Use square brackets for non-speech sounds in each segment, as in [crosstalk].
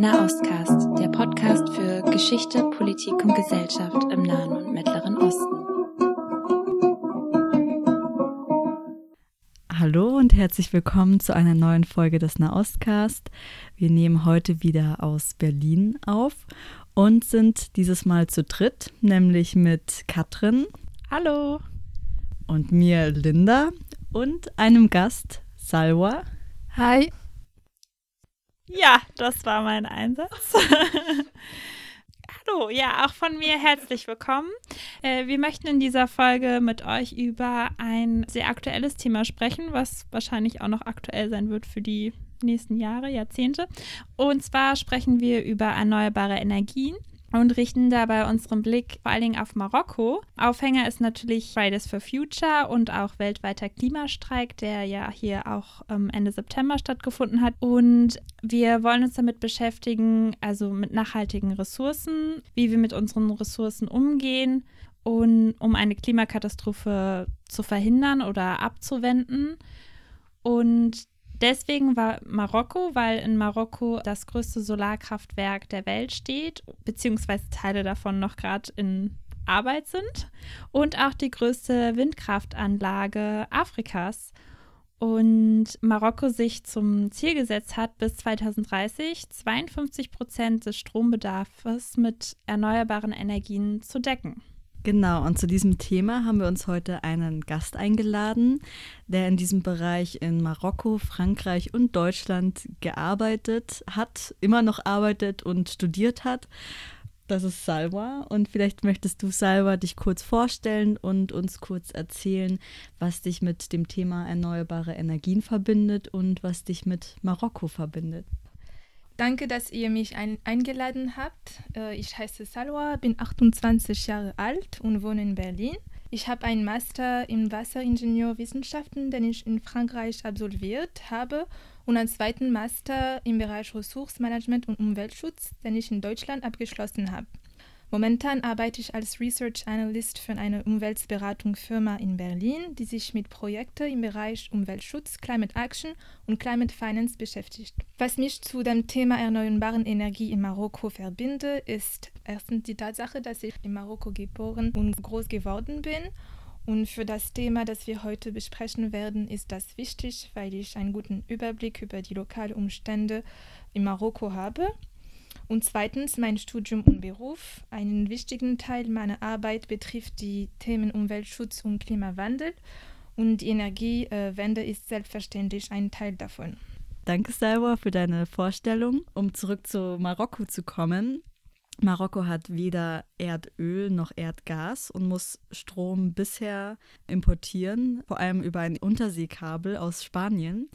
Nahostcast, der Podcast für Geschichte, Politik und Gesellschaft im Nahen und Mittleren Osten. Hallo und herzlich willkommen zu einer neuen Folge des Nahostcast. Wir nehmen heute wieder aus Berlin auf und sind dieses Mal zu dritt, nämlich mit Katrin. Hallo. Und mir, Linda. Und einem Gast, Salwa. Hi. Ja, das war mein Einsatz. [laughs] Hallo, ja, auch von mir herzlich willkommen. Äh, wir möchten in dieser Folge mit euch über ein sehr aktuelles Thema sprechen, was wahrscheinlich auch noch aktuell sein wird für die nächsten Jahre, Jahrzehnte. Und zwar sprechen wir über erneuerbare Energien und richten dabei unseren Blick vor allen Dingen auf Marokko. Aufhänger ist natürlich Fridays for Future und auch weltweiter Klimastreik, der ja hier auch ähm, Ende September stattgefunden hat. Und wir wollen uns damit beschäftigen, also mit nachhaltigen Ressourcen, wie wir mit unseren Ressourcen umgehen und um eine Klimakatastrophe zu verhindern oder abzuwenden. Und Deswegen war Marokko, weil in Marokko das größte Solarkraftwerk der Welt steht, beziehungsweise Teile davon noch gerade in Arbeit sind und auch die größte Windkraftanlage Afrikas. Und Marokko sich zum Ziel gesetzt hat, bis 2030 52 Prozent des Strombedarfs mit erneuerbaren Energien zu decken. Genau, und zu diesem Thema haben wir uns heute einen Gast eingeladen, der in diesem Bereich in Marokko, Frankreich und Deutschland gearbeitet hat, immer noch arbeitet und studiert hat. Das ist Salwa und vielleicht möchtest du, Salwa, dich kurz vorstellen und uns kurz erzählen, was dich mit dem Thema erneuerbare Energien verbindet und was dich mit Marokko verbindet. Danke, dass ihr mich ein eingeladen habt. Äh, ich heiße Salwa, bin 28 Jahre alt und wohne in Berlin. Ich habe einen Master in Wasseringenieurwissenschaften, den ich in Frankreich absolviert habe, und einen zweiten Master im Bereich Ressourcenmanagement und Umweltschutz, den ich in Deutschland abgeschlossen habe. Momentan arbeite ich als Research Analyst für eine Umweltberatungsfirma in Berlin, die sich mit Projekten im Bereich Umweltschutz, Climate Action und Climate Finance beschäftigt. Was mich zu dem Thema erneuerbaren Energie in Marokko verbinde, ist erstens die Tatsache, dass ich in Marokko geboren und groß geworden bin. Und für das Thema, das wir heute besprechen werden, ist das wichtig, weil ich einen guten Überblick über die lokalen Umstände in Marokko habe und zweitens mein Studium und Beruf. Einen wichtigen Teil meiner Arbeit betrifft die Themen Umweltschutz und Klimawandel. Und die Energiewende ist selbstverständlich ein Teil davon. Danke, Salwa, für deine Vorstellung. Um zurück zu Marokko zu kommen. Marokko hat weder Erdöl noch Erdgas und muss Strom bisher importieren, vor allem über ein Unterseekabel aus Spanien.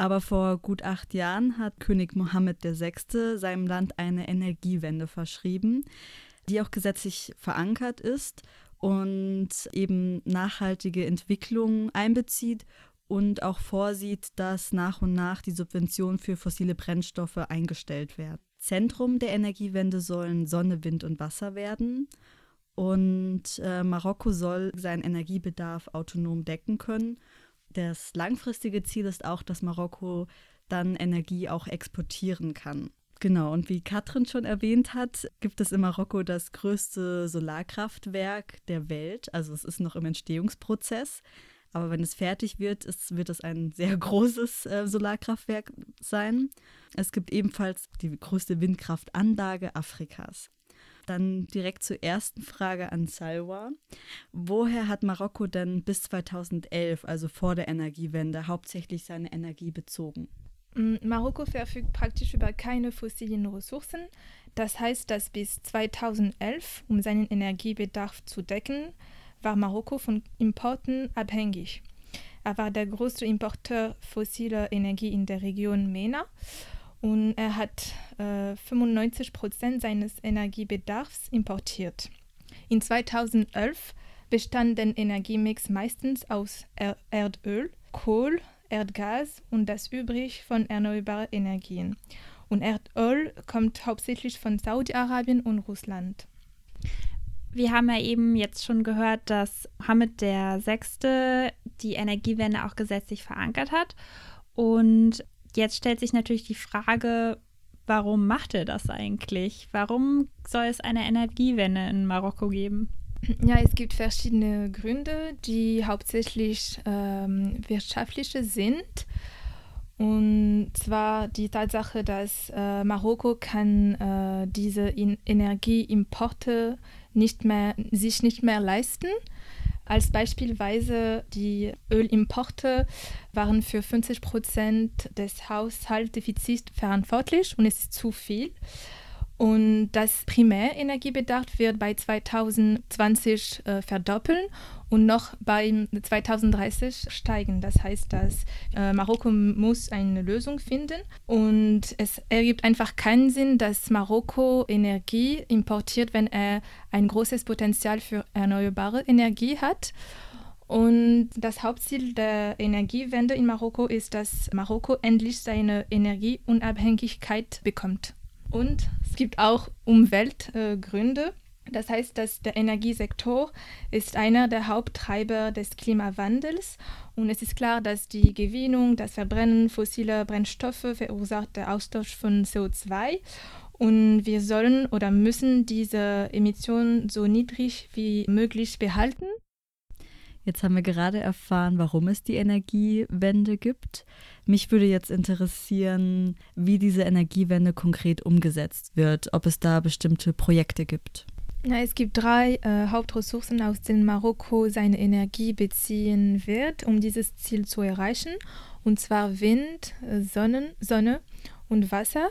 Aber vor gut acht Jahren hat König Mohammed VI. seinem Land eine Energiewende verschrieben, die auch gesetzlich verankert ist und eben nachhaltige Entwicklung einbezieht und auch vorsieht, dass nach und nach die Subventionen für fossile Brennstoffe eingestellt werden. Zentrum der Energiewende sollen Sonne, Wind und Wasser werden. Und äh, Marokko soll seinen Energiebedarf autonom decken können das langfristige Ziel ist auch, dass Marokko dann Energie auch exportieren kann. Genau, und wie Katrin schon erwähnt hat, gibt es in Marokko das größte Solarkraftwerk der Welt. Also es ist noch im Entstehungsprozess. Aber wenn es fertig wird, ist, wird es ein sehr [laughs] großes äh, Solarkraftwerk sein. Es gibt ebenfalls die größte Windkraftanlage Afrikas. Dann direkt zur ersten Frage an Salwa. Woher hat Marokko denn bis 2011, also vor der Energiewende, hauptsächlich seine Energie bezogen? Mm, Marokko verfügt praktisch über keine fossilen Ressourcen. Das heißt, dass bis 2011, um seinen Energiebedarf zu decken, war Marokko von Importen abhängig. Er war der größte Importeur fossiler Energie in der Region MENA und er hat äh, 95 Prozent seines Energiebedarfs importiert. In 2011 bestand der Energiemix meistens aus er Erdöl, Kohl, Erdgas und das übrig von erneuerbaren Energien. Und Erdöl kommt hauptsächlich von Saudi-Arabien und Russland. Wir haben ja eben jetzt schon gehört, dass Mohammed VI. die Energiewende auch gesetzlich verankert hat. Und Jetzt stellt sich natürlich die Frage, warum macht er das eigentlich? Warum soll es eine Energiewende in Marokko geben? Ja, es gibt verschiedene Gründe, die hauptsächlich ähm, wirtschaftliche sind. Und zwar die Tatsache, dass äh, Marokko kann äh, diese In Energieimporte nicht mehr, sich nicht mehr leisten. Als beispielsweise die Ölimporte waren für 50 Prozent des Haushaltsdefizits verantwortlich und es ist zu viel. Und das Primärenergiebedarf wird bei 2020 äh, verdoppeln und noch bei 2030 steigen. Das heißt, dass äh, Marokko muss eine Lösung finden und es ergibt einfach keinen Sinn, dass Marokko Energie importiert, wenn er ein großes Potenzial für erneuerbare Energie hat. Und das Hauptziel der Energiewende in Marokko ist, dass Marokko endlich seine Energieunabhängigkeit bekommt. Und es gibt auch Umweltgründe. Das heißt, dass der Energiesektor ist einer der Haupttreiber des Klimawandels und es ist klar, dass die Gewinnung, das Verbrennen fossiler Brennstoffe verursacht der Austausch von CO2 und wir sollen oder müssen diese Emissionen so niedrig wie möglich behalten. Jetzt haben wir gerade erfahren, warum es die Energiewende gibt. Mich würde jetzt interessieren, wie diese Energiewende konkret umgesetzt wird, ob es da bestimmte Projekte gibt. Ja, es gibt drei äh, Hauptressourcen, aus denen Marokko seine Energie beziehen wird, um dieses Ziel zu erreichen. Und zwar Wind, äh, Sonnen, Sonne und Wasser.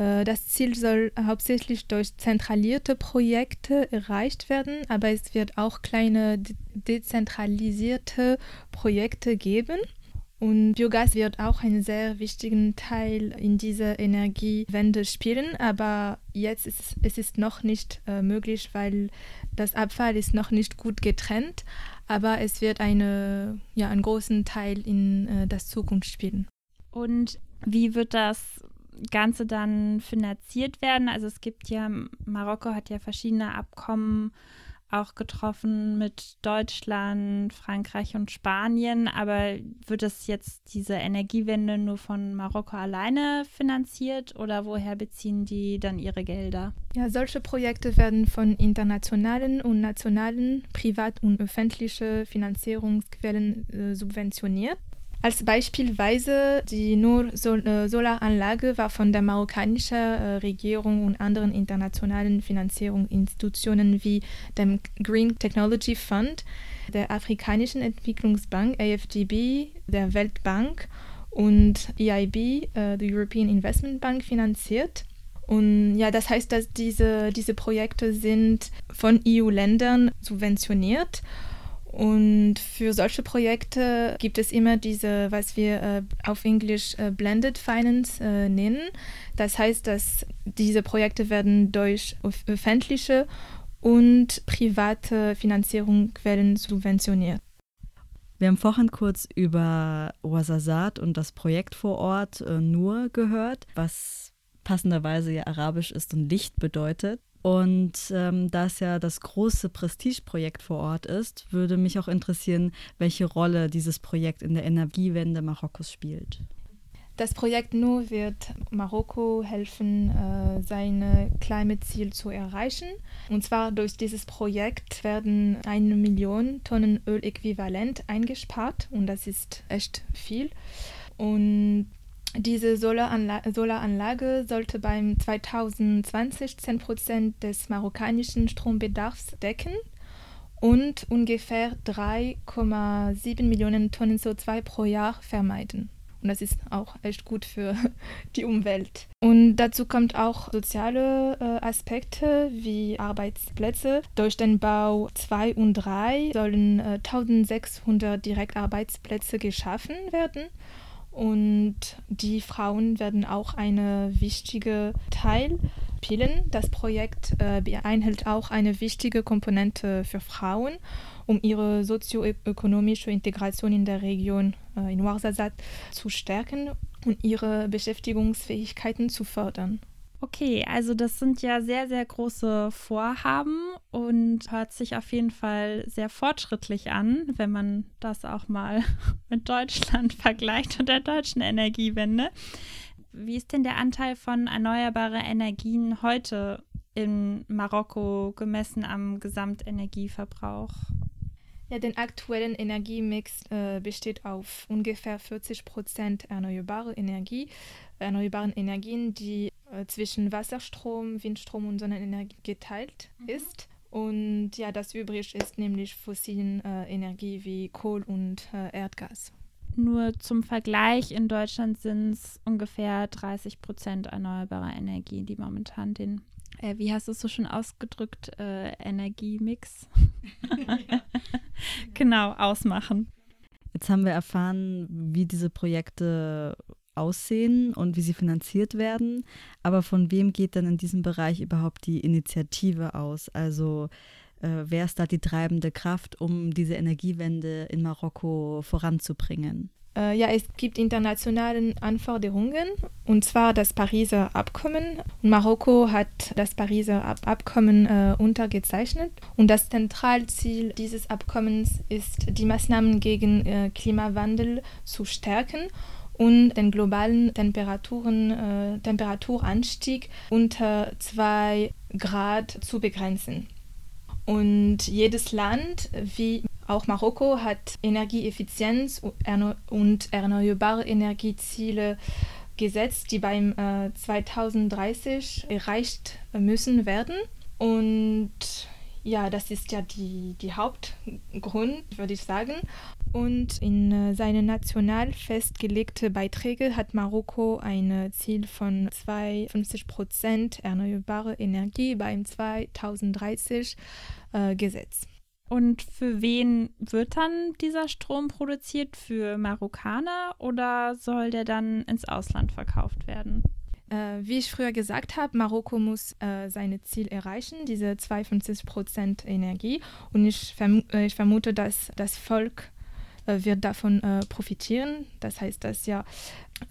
Äh, das Ziel soll hauptsächlich durch zentralierte Projekte erreicht werden, aber es wird auch kleine de dezentralisierte Projekte geben. Und Biogas wird auch einen sehr wichtigen Teil in dieser Energiewende spielen, aber jetzt ist es ist noch nicht äh, möglich, weil das Abfall ist noch nicht gut getrennt, aber es wird eine, ja, einen großen Teil in äh, das Zukunft spielen. Und wie wird das Ganze dann finanziert werden? Also es gibt ja, Marokko hat ja verschiedene Abkommen auch getroffen mit Deutschland, Frankreich und Spanien. Aber wird es jetzt diese Energiewende nur von Marokko alleine finanziert oder woher beziehen die dann ihre Gelder? Ja, solche Projekte werden von internationalen und nationalen, privat- und öffentlichen Finanzierungsquellen äh, subventioniert. Als beispielsweise die Nur äh, Solaranlage war von der marokkanischen äh, Regierung und anderen internationalen Finanzierungsinstitutionen wie dem Green Technology Fund, der Afrikanischen Entwicklungsbank AFDB, der Weltbank und EIB, äh, European Investment Bank, finanziert. Und ja, das heißt, dass diese, diese Projekte sind von EU-Ländern subventioniert und für solche Projekte gibt es immer diese, was wir äh, auf Englisch äh, Blended Finance äh, nennen. Das heißt, dass diese Projekte werden durch öffentliche und private Finanzierungsquellen subventioniert. Wir haben vorhin kurz über Ouazzazat und das Projekt vor Ort äh, nur gehört, was passenderweise ja arabisch ist und Licht bedeutet. Und ähm, da es ja das große Prestigeprojekt vor Ort ist, würde mich auch interessieren, welche Rolle dieses Projekt in der Energiewende Marokkos spielt. Das Projekt NUR wird Marokko helfen, äh, seine Klimaziel zu erreichen. Und zwar durch dieses Projekt werden eine Million Tonnen Öläquivalent eingespart und das ist echt viel. Und diese Solaranla Solaranlage sollte beim 2020 10% des marokkanischen Strombedarfs decken und ungefähr 3,7 Millionen Tonnen CO2 pro Jahr vermeiden. Und das ist auch echt gut für [laughs] die Umwelt. Und dazu kommt auch soziale äh, Aspekte wie Arbeitsplätze. Durch den Bau 2 und 3 sollen äh, 1600 Direktarbeitsplätze geschaffen werden. Und die Frauen werden auch eine wichtige Teil spielen. Das Projekt äh, beinhaltet auch eine wichtige Komponente für Frauen, um ihre sozioökonomische Integration in der Region äh, in Ouarzazate zu stärken und ihre Beschäftigungsfähigkeiten zu fördern. Okay, also das sind ja sehr, sehr große Vorhaben und hört sich auf jeden Fall sehr fortschrittlich an, wenn man das auch mal [laughs] mit Deutschland vergleicht und der deutschen Energiewende. Wie ist denn der Anteil von erneuerbaren Energien heute in Marokko gemessen am Gesamtenergieverbrauch? Ja, den aktuellen Energiemix äh, besteht auf ungefähr 40 Prozent erneuerbare Energie, erneuerbaren Energien, die äh, zwischen Wasserstrom, Windstrom und Sonnenenergie geteilt mhm. ist. Und ja, das übrig ist nämlich fossilen äh, Energie wie Kohl und äh, Erdgas. Nur zum Vergleich, in Deutschland sind es ungefähr 30 Prozent erneuerbarer Energie, die momentan den, äh, wie hast du es so schon ausgedrückt, äh, Energiemix [laughs] [laughs] genau ausmachen. Jetzt haben wir erfahren, wie diese Projekte aussehen und wie sie finanziert werden. Aber von wem geht denn in diesem Bereich überhaupt die Initiative aus? Also äh, wer ist da die treibende Kraft, um diese Energiewende in Marokko voranzubringen? Äh, ja, es gibt internationale Anforderungen, und zwar das Pariser Abkommen. Marokko hat das Pariser Ab Abkommen äh, untergezeichnet. Und das Zentralziel dieses Abkommens ist, die Maßnahmen gegen äh, Klimawandel zu stärken und den globalen Temperaturen, äh, Temperaturanstieg unter 2 Grad zu begrenzen. Und jedes Land, wie auch Marokko, hat Energieeffizienz und erneuerbare Energieziele gesetzt, die beim äh, 2030 erreicht müssen werden. Und ja, das ist ja die, die Hauptgrund, würde ich sagen. Und in äh, seine national festgelegte Beiträge hat Marokko ein Ziel von 52 Prozent erneuerbare Energie beim 2030 äh, gesetzt. Und für wen wird dann dieser Strom produziert? Für Marokkaner oder soll der dann ins Ausland verkauft werden? Äh, wie ich früher gesagt habe, Marokko muss äh, seine Ziel erreichen, diese 52 Prozent Energie. Und ich, verm äh, ich vermute, dass das Volk wird davon äh, profitieren. Das heißt, dass ja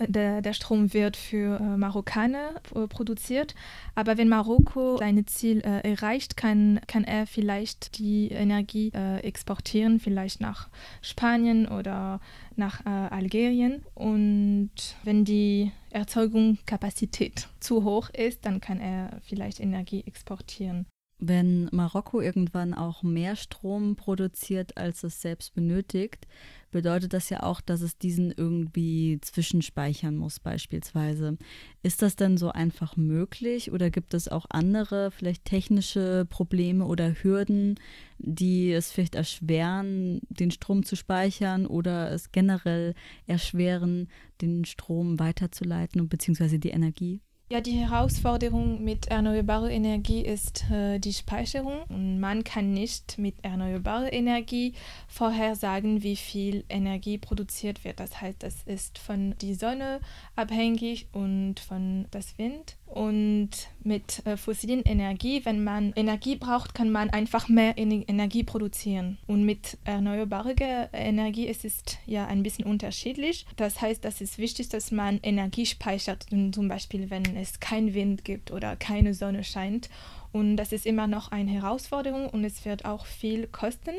der, der Strom wird für äh, Marokkaner äh, produziert. Aber wenn Marokko sein Ziel äh, erreicht, kann, kann er vielleicht die Energie äh, exportieren, vielleicht nach Spanien oder nach äh, Algerien. Und wenn die Erzeugungskapazität zu hoch ist, dann kann er vielleicht Energie exportieren. Wenn Marokko irgendwann auch mehr Strom produziert, als es selbst benötigt, bedeutet das ja auch, dass es diesen irgendwie zwischenspeichern muss beispielsweise. Ist das denn so einfach möglich oder gibt es auch andere, vielleicht technische Probleme oder Hürden, die es vielleicht erschweren, den Strom zu speichern oder es generell erschweren, den Strom weiterzuleiten und beziehungsweise die Energie? Ja, die Herausforderung mit erneuerbarer Energie ist äh, die Speicherung. Und man kann nicht mit erneuerbarer Energie vorhersagen, wie viel Energie produziert wird. Das heißt, das ist von der Sonne abhängig und von das Wind. Und mit äh, fossilen Energie, wenn man Energie braucht, kann man einfach mehr Energie produzieren. Und mit erneuerbarer Energie ist es ja ein bisschen unterschiedlich. Das heißt, das ist wichtig, dass man Energie speichert, zum Beispiel wenn es keinen Wind gibt oder keine Sonne scheint. Und das ist immer noch eine Herausforderung und es wird auch viel kosten.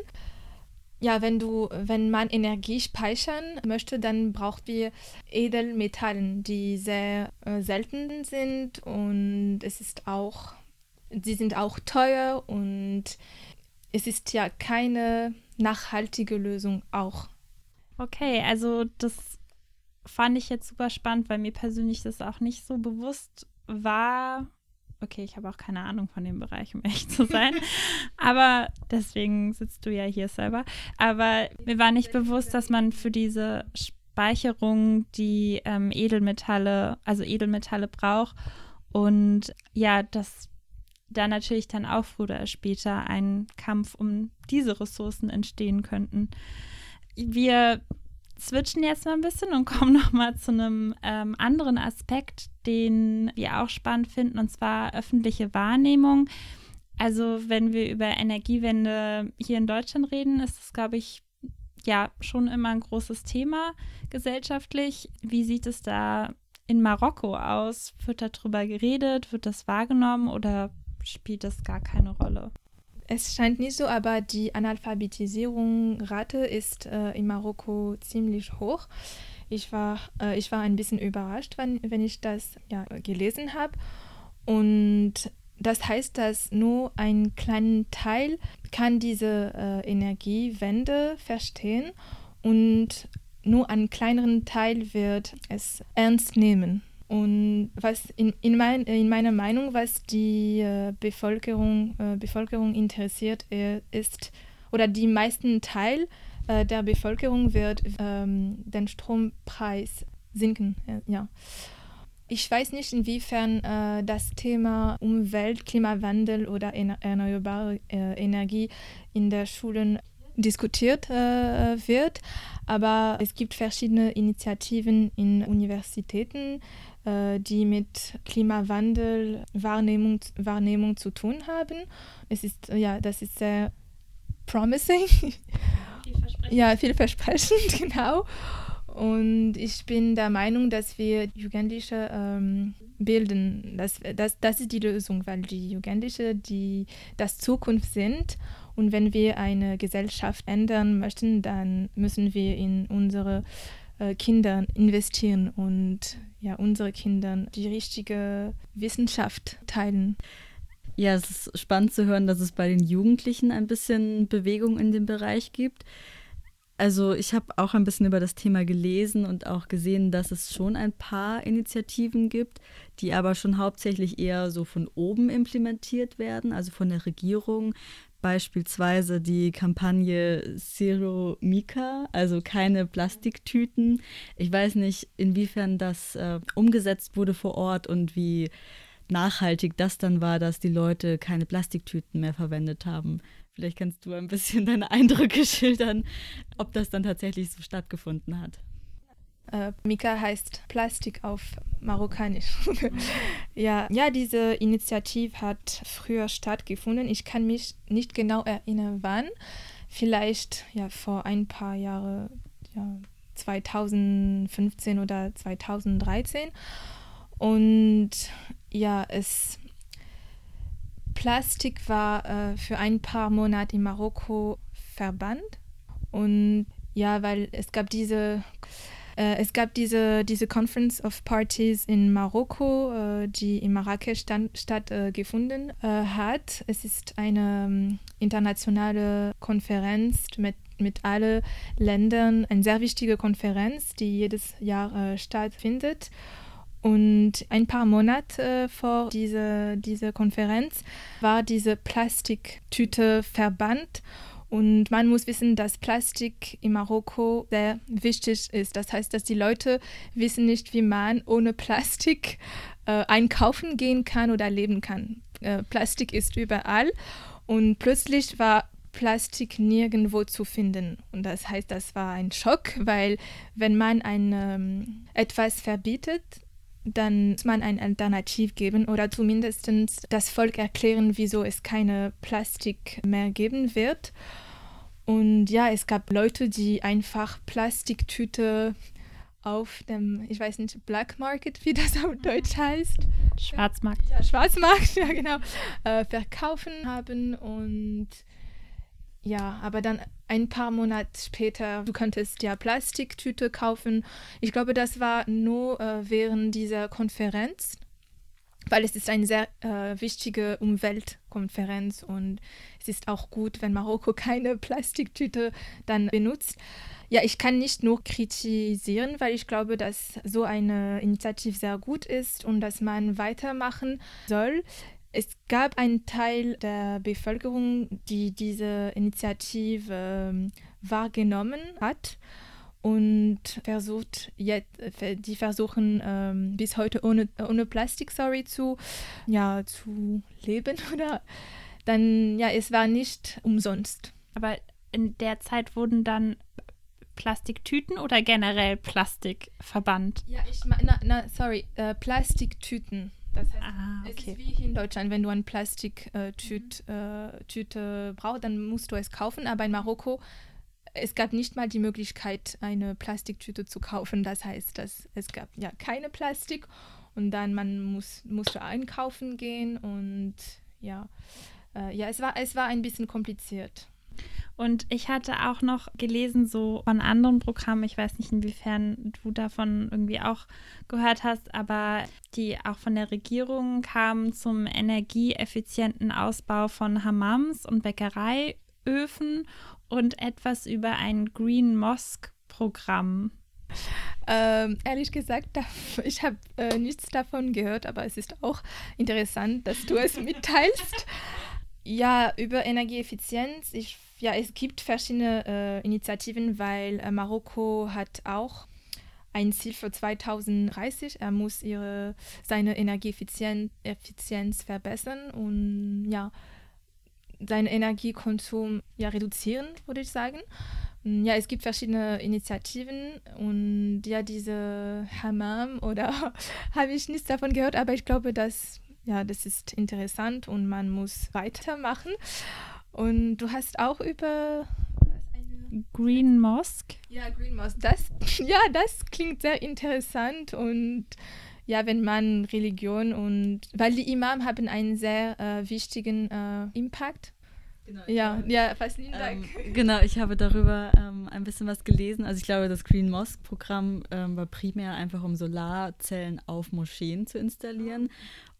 Ja, wenn du, wenn man Energie speichern möchte, dann braucht wir Edelmetallen, die sehr äh, selten sind und es ist auch, sie sind auch teuer und es ist ja keine nachhaltige Lösung auch. Okay, also das fand ich jetzt super spannend, weil mir persönlich das auch nicht so bewusst war, okay, ich habe auch keine Ahnung von dem Bereich, um echt zu sein. [laughs] Aber deswegen sitzt du ja hier selber. Aber mir war nicht bewusst, dass man für diese Speicherung die ähm, Edelmetalle, also Edelmetalle braucht. Und ja, dass da natürlich dann auch früher oder später ein Kampf um diese Ressourcen entstehen könnten. Wir switchen jetzt mal ein bisschen und [laughs] kommen nochmal zu einem ähm, anderen Aspekt, den wir auch spannend finden, und zwar öffentliche Wahrnehmung. Also wenn wir über Energiewende hier in Deutschland reden, ist das, glaube ich, ja schon immer ein großes Thema gesellschaftlich. Wie sieht es da in Marokko aus? Wird darüber geredet? Wird das wahrgenommen oder spielt das gar keine Rolle? Es scheint nicht so, aber die Analphabetisierungsrate ist äh, in Marokko ziemlich hoch. Ich war, äh, ich war ein bisschen überrascht, wenn, wenn ich das ja, gelesen habe. Und das heißt, dass nur ein kleiner Teil kann diese äh, Energiewende verstehen und nur ein kleineren Teil wird es ernst nehmen. Und was in, in, mein, in meiner Meinung, was die äh, Bevölkerung, äh, Bevölkerung interessiert, äh, ist, oder die meisten Teil der Bevölkerung wird ähm, den Strompreis sinken. ja. Ich weiß nicht, inwiefern das Thema Umwelt, Klimawandel oder erneuerbare Energie in der Schulen diskutiert äh, wird, aber es gibt verschiedene Initiativen in Universitäten, äh, die mit Klimawandel Wahrnehmung, Wahrnehmung zu tun haben. Es ist ja, das ist sehr promising. Vielversprechend. Ja, vielversprechend, [laughs] genau. Und ich bin der Meinung, dass wir Jugendliche ähm, bilden. Das, das, das ist die Lösung, weil die Jugendlichen die das Zukunft sind. Und wenn wir eine Gesellschaft ändern möchten, dann müssen wir in unsere äh, Kinder investieren und ja, unsere Kinder die richtige Wissenschaft teilen. Ja, es ist spannend zu hören, dass es bei den Jugendlichen ein bisschen Bewegung in dem Bereich gibt. Also ich habe auch ein bisschen über das Thema gelesen und auch gesehen, dass es schon ein paar Initiativen gibt, die aber schon hauptsächlich eher so von oben implementiert werden, also von der Regierung. Beispielsweise die Kampagne Zero Mika, also keine Plastiktüten. Ich weiß nicht, inwiefern das äh, umgesetzt wurde vor Ort und wie nachhaltig das dann war, dass die Leute keine Plastiktüten mehr verwendet haben. Vielleicht kannst du ein bisschen [laughs] deine Eindrücke schildern, ob das dann tatsächlich so stattgefunden hat. Äh, Mika heißt Plastik auf Marokkanisch. [laughs] ja, ja, diese Initiative hat früher stattgefunden. Ich kann mich nicht genau erinnern, wann. Vielleicht ja vor ein paar Jahren, ja, 2015 oder 2013. Und ja, es Plastik war äh, für ein paar Monate in Marokko verbannt. Und ja, weil es gab diese es gab diese, diese Conference of Parties in Marokko, äh, die in Marrakesch stattgefunden äh, hat. Es ist eine ähm, internationale Konferenz mit mit allen Ländern, eine sehr wichtige Konferenz, die jedes Jahr äh, stattfindet. Und ein paar Monate äh, vor dieser, dieser Konferenz war diese Plastiktüte verbannt. Und man muss wissen, dass Plastik in Marokko sehr wichtig ist. Das heißt, dass die Leute wissen nicht, wie man ohne Plastik äh, einkaufen gehen kann oder leben kann. Äh, Plastik ist überall und plötzlich war Plastik nirgendwo zu finden. Und das heißt, das war ein Schock, weil wenn man ein, ähm, etwas verbietet, dann muss man ein Alternativ geben oder zumindest das Volk erklären, wieso es keine Plastik mehr geben wird. Und ja, es gab Leute, die einfach Plastiktüte auf dem, ich weiß nicht, Black Market, wie das auf Deutsch heißt. Schwarzmarkt. Ja, Schwarzmarkt, [laughs] ja genau, äh, verkaufen haben und ja, aber dann ein paar Monate später, du könntest ja Plastiktüte kaufen. Ich glaube, das war nur äh, während dieser Konferenz, weil es ist eine sehr äh, wichtige Umweltkonferenz und es ist auch gut, wenn Marokko [laughs] keine Plastiktüte dann benutzt. Ja, ich kann nicht nur kritisieren, weil ich glaube, dass so eine Initiative sehr gut ist und dass man weitermachen soll. Es gab einen Teil der Bevölkerung, die diese Initiative ähm, wahrgenommen hat und versucht jetzt, die versuchen ähm, bis heute ohne, ohne Plastik, sorry, zu, ja, zu leben [laughs] oder dann, ja, es war nicht umsonst. Aber in der Zeit wurden dann Plastiktüten oder generell Plastik verbannt? Ja, ich meine, sorry, äh, Plastiktüten. Das heißt, ah, okay. es ist wie hier in Deutschland, wenn du eine Plastiktüte äh, brauchst, dann musst du es kaufen. Aber in Marokko, es gab nicht mal die Möglichkeit, eine Plastiktüte zu kaufen. Das heißt, dass es gab ja keine Plastik und dann man muss, musste einkaufen gehen und ja, äh, ja, es war, es war ein bisschen kompliziert. Und ich hatte auch noch gelesen, so von anderen Programmen, ich weiß nicht, inwiefern du davon irgendwie auch gehört hast, aber die auch von der Regierung kamen zum energieeffizienten Ausbau von Hammams und Bäckereiöfen und etwas über ein Green Mosque Programm. Ähm, ehrlich gesagt, [laughs] ich habe äh, nichts davon gehört, aber es ist auch interessant, dass du es [laughs] mitteilst. Ja, über Energieeffizienz. Ich, ja, es gibt verschiedene äh, Initiativen, weil äh, Marokko hat auch ein Ziel für 2030. Er muss ihre, seine Energieeffizienz Effizienz verbessern und ja, seinen Energiekonsum ja, reduzieren, würde ich sagen. Ja, es gibt verschiedene Initiativen und ja, diese Hammam [laughs] oder [laughs] habe ich nichts davon gehört, aber ich glaube, dass ja, das ist interessant und man muss weitermachen. Und du hast auch über Green Mosque. Ja, Green Mosque. Das, [laughs] ja, das klingt sehr interessant und ja, wenn man Religion und weil die Imam haben einen sehr äh, wichtigen äh, Impact Genau, ja, ja, vielen Dank. Ähm, [laughs] genau, ich habe darüber ähm, ein bisschen was gelesen. Also ich glaube, das Green Mosque Programm ähm, war primär einfach, um Solarzellen auf Moscheen zu installieren.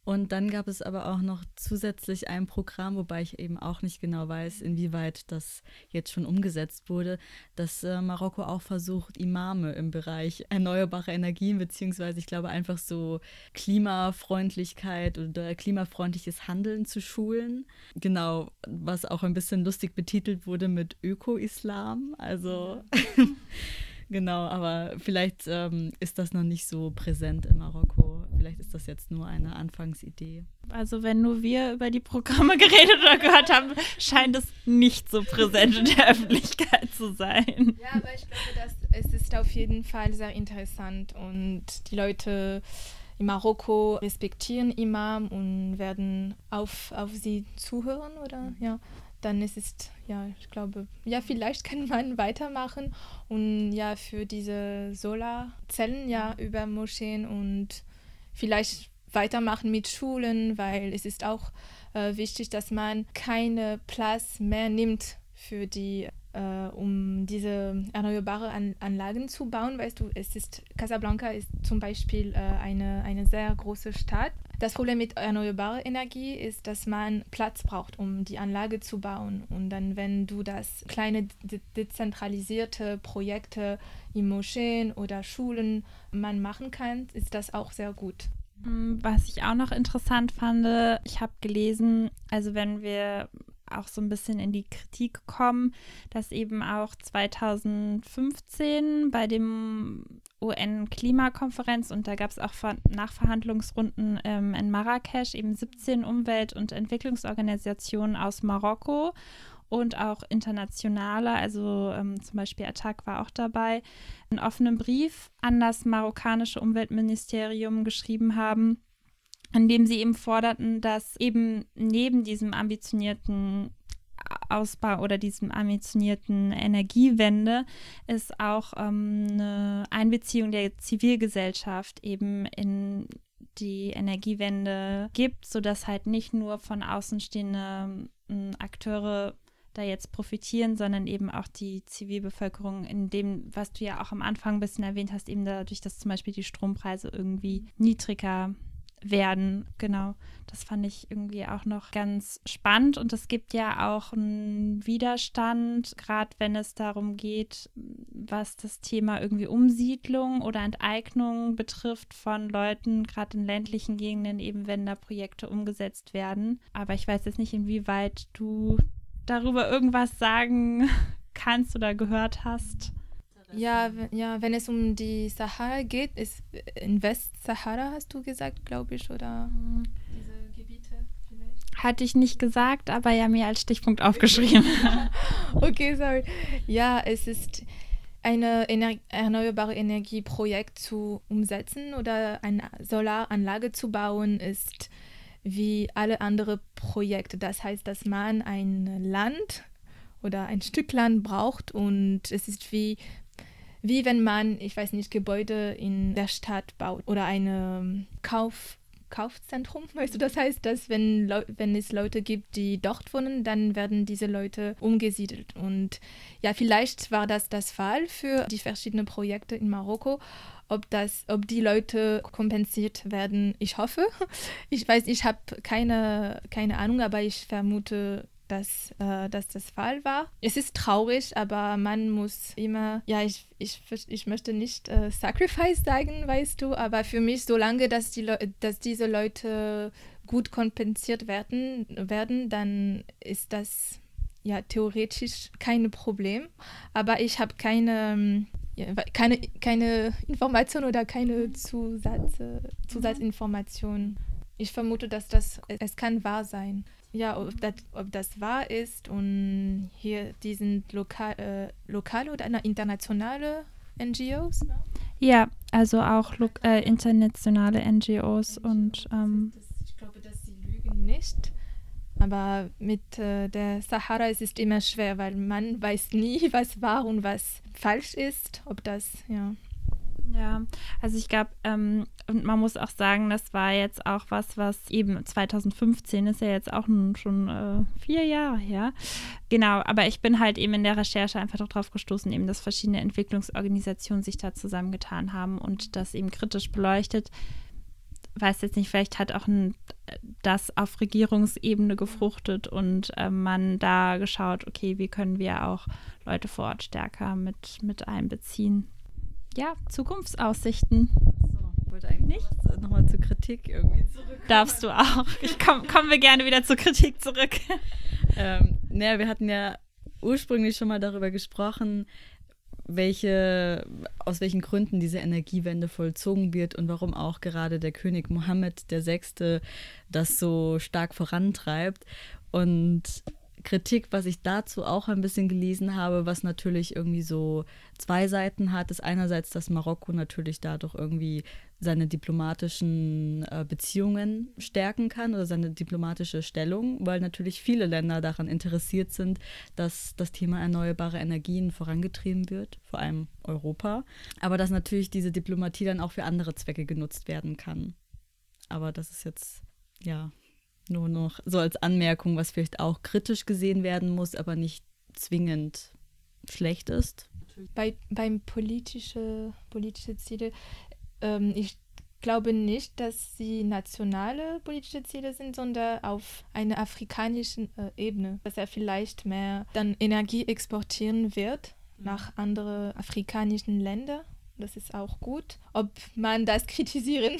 Und dann gab es aber auch noch zusätzlich ein Programm, wobei ich eben auch nicht genau weiß, inwieweit das jetzt schon umgesetzt wurde, dass äh, Marokko auch versucht, Imame im Bereich erneuerbare Energien, beziehungsweise ich glaube einfach so Klimafreundlichkeit oder klimafreundliches Handeln zu schulen. Genau, was auch ein bisschen lustig betitelt wurde mit Öko-Islam. Also. [laughs] Genau, aber vielleicht ähm, ist das noch nicht so präsent in Marokko. Vielleicht ist das jetzt nur eine Anfangsidee. Also wenn nur wir über die Programme [laughs] geredet oder gehört haben, scheint es nicht so präsent in der Öffentlichkeit zu sein. Ja, aber ich glaube, dass es ist auf jeden Fall sehr interessant und die Leute in Marokko respektieren Imam und werden auf, auf sie zuhören oder ja dann ist es, ja, ich glaube, ja, vielleicht kann man [laughs] weitermachen und ja, für diese Solarzellen ja über Moscheen und vielleicht weitermachen mit Schulen, weil es ist auch äh, wichtig, dass man keine Platz mehr nimmt für die äh, um diese erneuerbare An Anlagen zu bauen. Weißt du, es ist Casablanca ist zum Beispiel äh, eine, eine sehr große Stadt das Problem mit erneuerbarer Energie ist, dass man Platz braucht, um die Anlage zu bauen. Und dann, wenn du das kleine de dezentralisierte Projekte in Moscheen oder Schulen man machen kann, ist das auch sehr gut. Mm, was ich auch noch interessant fand, ich habe gelesen, also wenn wir auch so ein bisschen in die Kritik kommen, dass eben auch 2015 bei dem UN-Klimakonferenz und da gab es auch Nachverhandlungsrunden ähm, in Marrakesch eben 17 Umwelt- und Entwicklungsorganisationen aus Marokko und auch internationale, also ähm, zum Beispiel Attac war auch dabei, einen offenen Brief an das marokkanische Umweltministerium geschrieben haben, in dem sie eben forderten, dass eben neben diesem ambitionierten Ausbau oder diesem ambitionierten Energiewende es auch ähm, eine Einbeziehung der Zivilgesellschaft eben in die Energiewende gibt, sodass halt nicht nur von außenstehende äh, Akteure da jetzt profitieren, sondern eben auch die Zivilbevölkerung in dem, was du ja auch am Anfang ein bisschen erwähnt hast, eben dadurch, dass zum Beispiel die Strompreise irgendwie niedriger werden. Genau, das fand ich irgendwie auch noch ganz spannend. Und es gibt ja auch einen Widerstand, gerade wenn es darum geht, was das Thema irgendwie Umsiedlung oder Enteignung betrifft von Leuten, gerade in ländlichen Gegenden, eben wenn da Projekte umgesetzt werden. Aber ich weiß jetzt nicht, inwieweit du darüber irgendwas sagen [laughs] kannst oder gehört hast. Ja, ja, wenn es um die Sahara geht, ist in Westsahara, hast du gesagt, glaube ich, oder mhm. diese Gebiete vielleicht? Hatte ich nicht gesagt, aber ja mir als Stichpunkt aufgeschrieben. [laughs] okay, sorry. Ja, es ist eine Ener erneuerbare Energieprojekt zu umsetzen oder eine Solaranlage zu bauen, ist wie alle anderen Projekte. Das heißt, dass man ein Land oder ein Stück Land braucht und es ist wie wie wenn man, ich weiß nicht, Gebäude in der Stadt baut oder eine ähm, Kauf, Kaufzentrum. [laughs] Weißt du, das heißt, dass wenn, wenn es Leute gibt, die dort wohnen, dann werden diese Leute umgesiedelt. Und ja, vielleicht war das das Fall für die verschiedenen Projekte in Marokko. Ob, das, ob die Leute kompensiert werden, ich hoffe. [laughs] Ich weiß, ich habe keine, keine Ahnung, aber ich vermute, dass, äh, dass das Fall war. Es ist traurig, aber man muss immer, ja, ich, ich, ich möchte nicht äh, Sacrifice sagen, weißt du, aber für mich, solange dass, die dass diese Leute gut kompensiert werden, werden, dann ist das ja theoretisch kein Problem. Aber ich habe keine, keine, keine Information oder keine Zusatz, Zusatzinformation. Ich vermute, dass das, es kann wahr sein ja, ob das, ob das wahr ist und hier, die sind lokal, äh, lokale oder internationale NGOs? Ja, also auch äh, internationale NGOs und ähm, ich glaube, dass sie lügen nicht. Aber mit äh, der Sahara ist es immer schwer, weil man weiß nie, [laughs] was wahr und was falsch ist. Ob das, ja. Ja, also ich glaube, ähm, und man muss auch sagen, das war jetzt auch was, was eben 2015 ist ja jetzt auch schon äh, vier Jahre her. Genau, aber ich bin halt eben in der Recherche einfach darauf gestoßen, eben, dass verschiedene Entwicklungsorganisationen sich da zusammengetan haben und das eben kritisch beleuchtet. Weiß jetzt nicht, vielleicht hat auch ein, das auf Regierungsebene gefruchtet und äh, man da geschaut, okay, wie können wir auch Leute vor Ort stärker mit, mit einbeziehen ja, Zukunftsaussichten. So, wollte eigentlich nicht nochmal zur Kritik irgendwie zurück. Darfst du auch. [laughs] Ich komm, kommen wir gerne wieder zur Kritik zurück. ähm, naja, wir hatten ja ursprünglich schon mal darüber gesprochen, welche, aus welchen Gründen diese Energiewende vollzogen wird und warum auch gerade der König Mohammed VI. das so stark vorantreibt. Und Kritik, was ich dazu auch ein bisschen gelesen habe, was natürlich irgendwie so zwei Seiten hat, ist einerseits, dass Marokko natürlich dadurch irgendwie seine diplomatischen äh, Beziehungen stärken kann oder seine diplomatische Stellung, weil natürlich viele Länder daran interessiert sind, dass das Thema erneuerbare Energien vorangetrieben wird, vor allem Europa, aber dass natürlich diese Diplomatie dann auch für andere Zwecke genutzt werden kann. Aber das ist jetzt ja nur noch so als Anmerkung, was vielleicht auch kritisch gesehen werden muss, aber nicht zwingend schlecht ist. Bei, beim politische, politische Ziele, ähm, ich glaube nicht, dass sie nationale politische Ziele sind, sondern auf einer afrikanischen äh, Ebene, dass er vielleicht mehr dann Energie exportieren wird nach anderen afrikanischen Ländern das ist auch gut. Ob man das [laughs] kritisieren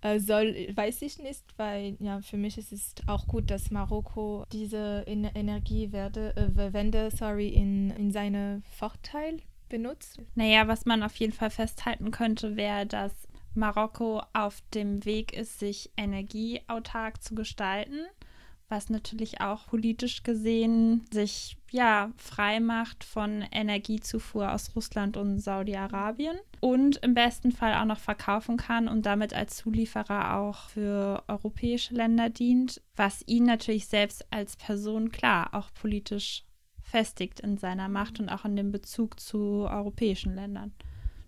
äh, soll, weiß ich nicht, weil ja, für mich ist es auch gut, dass Marokko diese Energiewende äh, sorry, in, in seine Vorteil benutzt. Naja, was man auf jeden Fall festhalten könnte, wäre, dass Marokko auf dem Weg ist, sich energieautark zu gestalten was natürlich auch politisch gesehen sich ja frei macht von Energiezufuhr aus Russland und Saudi-Arabien und im besten Fall auch noch verkaufen kann und damit als Zulieferer auch für europäische Länder dient, was ihn natürlich selbst als Person klar auch politisch festigt in seiner Macht und auch in dem Bezug zu europäischen Ländern.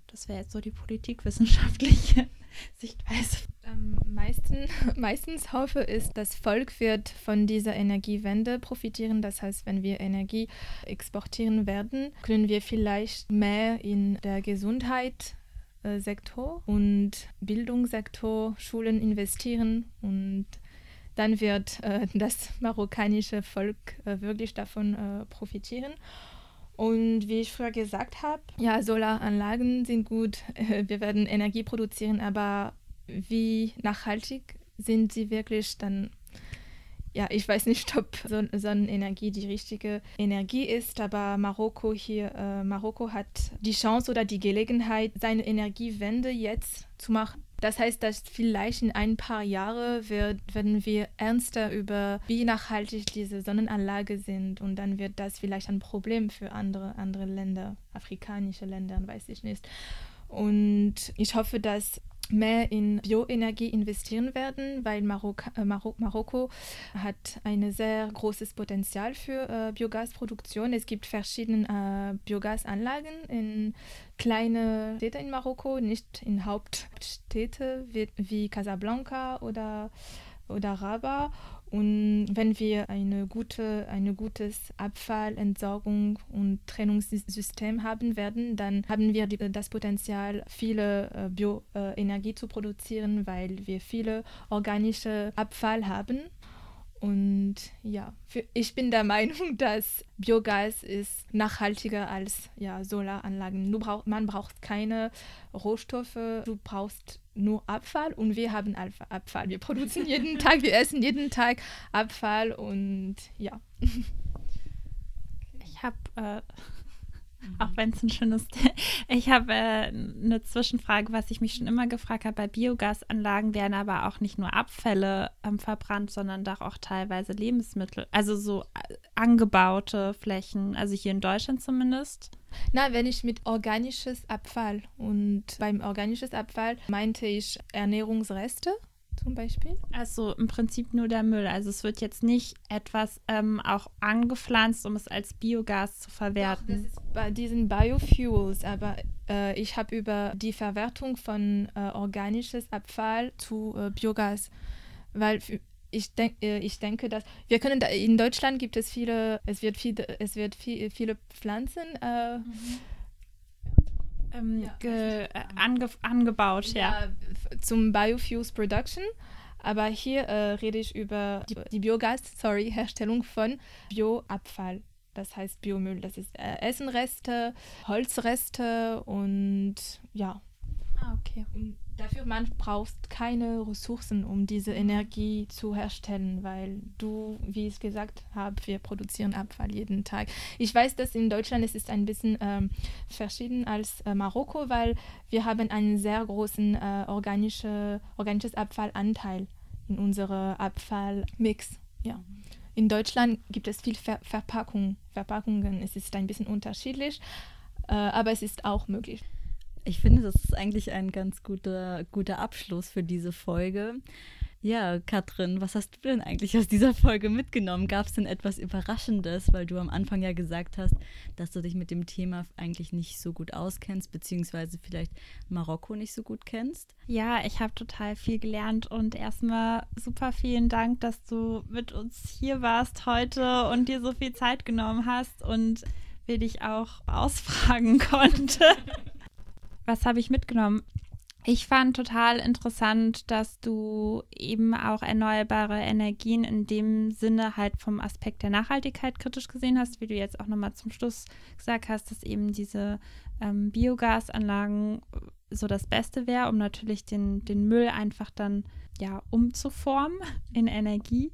Das wäre jetzt so die politikwissenschaftliche Sichtweise. Am meisten, [laughs] meistens hoffe ist, das Volk wird von dieser Energiewende profitieren. Das heißt, wenn wir Energie exportieren werden, können wir vielleicht mehr in der Gesundheitssektor und Bildungssektor, Schulen investieren und dann wird äh, [laughs] das marokkanische Volk äh, wirklich davon äh, profitieren. Und wie ich früher gesagt habe, ja, Solaranlagen sind gut, wir werden Energie produzieren, aber wie nachhaltig sind sie wirklich dann? Ja, ich weiß nicht, ob Sonnenenergie die richtige Energie ist, aber Marokko hier, äh, Marokko hat die Chance oder die Gelegenheit, seine Energiewende jetzt zu machen. Das heißt, dass vielleicht in ein paar Jahren wird, werden wir ernster über, wie nachhaltig diese Sonnenanlage sind. Und dann wird das vielleicht ein Problem für andere, andere Länder, afrikanische Länder, weiß ich nicht. Und ich hoffe, dass mehr in Bioenergie investieren werden, weil Marok äh, Marok Marokko hat ein sehr großes Potenzial für äh, Biogasproduktion. Es gibt verschiedene äh, Biogasanlagen in kleine Städte in Marokko, nicht in Hauptstädte wie, wie Casablanca oder, oder Rabat. Und wenn wir eine gute, ein gutes Abfallentsorgung und Trennungssystem haben werden, dann haben wir die, das Potenzial, viele äh, Bioenergie zu produzieren, weil wir viele organische Abfall haben. Und ja, für, ich bin der [laughs] Meinung, dass Biogas ist nachhaltiger als ja, Solaranlagen. Brauch, man braucht keine Rohstoffe, du brauchst nur Abfall und wir haben Abfall. Wir produzieren jeden [laughs] Tag, wir essen jeden Tag Abfall und ja. Ich habe äh, auch wenn es ein schönes. [laughs] ich habe äh, eine Zwischenfrage, was ich mich schon immer gefragt habe. Bei Biogasanlagen werden aber auch nicht nur Abfälle ähm, verbrannt, sondern doch auch teilweise Lebensmittel, also so äh, angebaute Flächen, also hier in Deutschland zumindest. Na, wenn ich mit organisches Abfall und beim organisches Abfall meinte ich Ernährungsreste zum Beispiel? Also im Prinzip nur der Müll. Also es wird jetzt nicht etwas ähm, auch angepflanzt, um es als Biogas zu verwerten. Doch, das ist bei diesen Biofuels, aber äh, ich habe über die Verwertung von äh, organisches Abfall zu äh, Biogas, weil ich, denk, äh, ich denke, dass wir können in Deutschland gibt es viele, es wird viel, es wird viel, viele Pflanzen. Äh, mhm ähm, ja. ge, äh, ange, angebaut, ja. ja. Zum Biofuels Production. Aber hier äh, rede ich über die, die Biogas-Herstellung von Bioabfall. Das heißt Biomüll. Das ist äh, Essenreste, Holzreste und ja. Ah, okay. Und dafür man braucht keine Ressourcen, um diese Energie zu herstellen, weil du, wie ich gesagt habe, wir produzieren Abfall jeden Tag. Ich weiß, dass in Deutschland es ist ein bisschen ähm, verschieden als äh, Marokko, weil wir haben einen sehr großen äh, organische, organisches Abfallanteil in unserem Abfallmix. Ja. In Deutschland gibt es viel Ver Verpackung, Verpackungen. Es ist ein bisschen unterschiedlich, äh, aber es ist auch möglich. Ich finde, das ist eigentlich ein ganz guter, guter Abschluss für diese Folge. Ja, Katrin, was hast du denn eigentlich aus dieser Folge mitgenommen? Gab es denn etwas Überraschendes, weil du am Anfang ja gesagt hast, dass du dich mit dem Thema eigentlich nicht so gut auskennst, beziehungsweise vielleicht Marokko nicht so gut kennst? Ja, ich habe total viel gelernt und erstmal super vielen Dank, dass du mit uns hier warst heute und dir so viel Zeit genommen hast und wir dich auch ausfragen [laughs] konnte. Was habe ich mitgenommen? Ich fand total interessant, dass du eben auch erneuerbare Energien in dem Sinne halt vom Aspekt der Nachhaltigkeit kritisch gesehen hast, wie du jetzt auch nochmal zum Schluss gesagt hast, dass eben diese ähm, Biogasanlagen so das Beste wäre, um natürlich den, den Müll einfach dann ja umzuformen in Energie.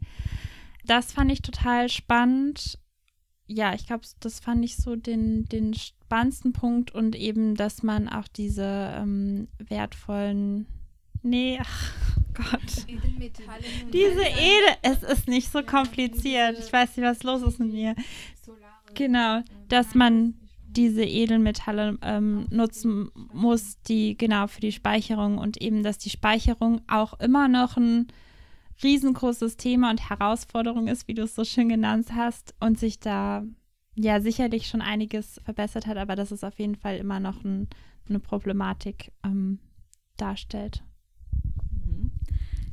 Das fand ich total spannend ja, ich glaube, das fand ich so den, den spannendsten Punkt und eben, dass man auch diese ähm, wertvollen, nee, ach Gott, diese Edel, es ist nicht so kompliziert. Ich weiß nicht, was los ist mit mir. Genau, dass man diese Edelmetalle ähm, nutzen muss, die genau für die Speicherung und eben, dass die Speicherung auch immer noch ein riesengroßes Thema und Herausforderung ist, wie du es so schön genannt hast, und sich da ja sicherlich schon einiges verbessert hat, aber dass es auf jeden Fall immer noch ein, eine Problematik ähm, darstellt. Mhm.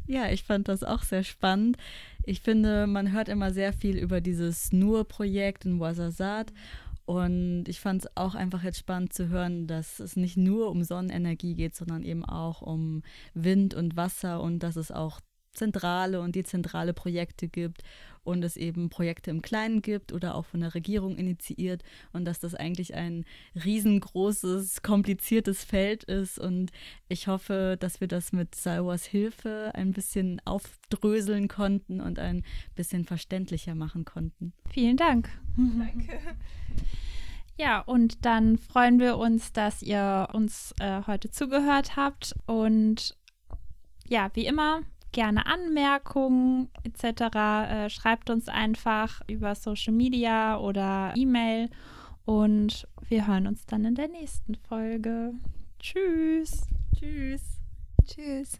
Ja, ich fand das auch sehr spannend. Ich finde, man hört immer sehr viel über dieses Nur-Projekt in Ouarzazate. Und ich fand es auch einfach jetzt spannend zu hören, dass es nicht nur um Sonnenenergie geht, sondern eben auch um Wind und Wasser und dass es auch zentrale und dezentrale Projekte gibt und es eben Projekte im Kleinen gibt oder auch von der Regierung initiiert und dass das eigentlich ein riesengroßes, kompliziertes Feld ist und ich hoffe, dass wir das mit Salwas Hilfe ein bisschen aufdröseln konnten und ein bisschen verständlicher machen konnten. Vielen Dank. Danke. Ja, und dann freuen wir uns, dass ihr uns äh, heute zugehört habt. Und ja, wie immer, gerne Anmerkungen etc. Äh, schreibt uns einfach über Social Media oder E-Mail und wir hören uns dann in der nächsten Folge. Tschüss. Tschüss. Tschüss.